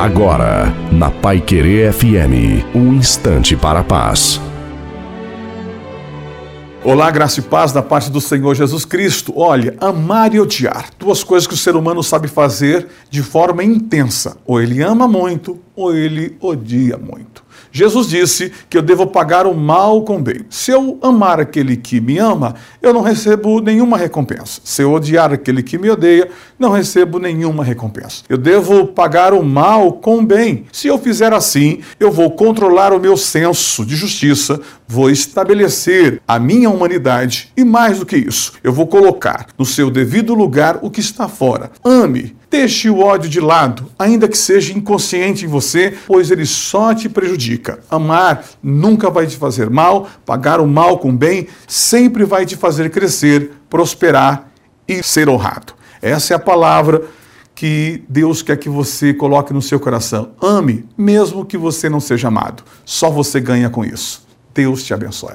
Agora, na Pai Querer FM, um instante para a paz. Olá, graça e paz da parte do Senhor Jesus Cristo. Olha, amar e odiar, duas coisas que o ser humano sabe fazer de forma intensa. Ou ele ama muito, ou ele odia muito. Jesus disse que eu devo pagar o mal com bem. Se eu amar aquele que me ama, eu não recebo nenhuma recompensa. Se eu odiar aquele que me odeia, não recebo nenhuma recompensa. Eu devo pagar o mal com bem. Se eu fizer assim, eu vou controlar o meu senso de justiça, vou estabelecer a minha humanidade e mais do que isso, eu vou colocar no seu devido lugar o que está fora. Ame, Deixe o ódio de lado, ainda que seja inconsciente em você, pois ele só te prejudica. Amar nunca vai te fazer mal, pagar o mal com bem sempre vai te fazer crescer, prosperar e ser honrado. Essa é a palavra que Deus quer que você coloque no seu coração. Ame, mesmo que você não seja amado. Só você ganha com isso. Deus te abençoe.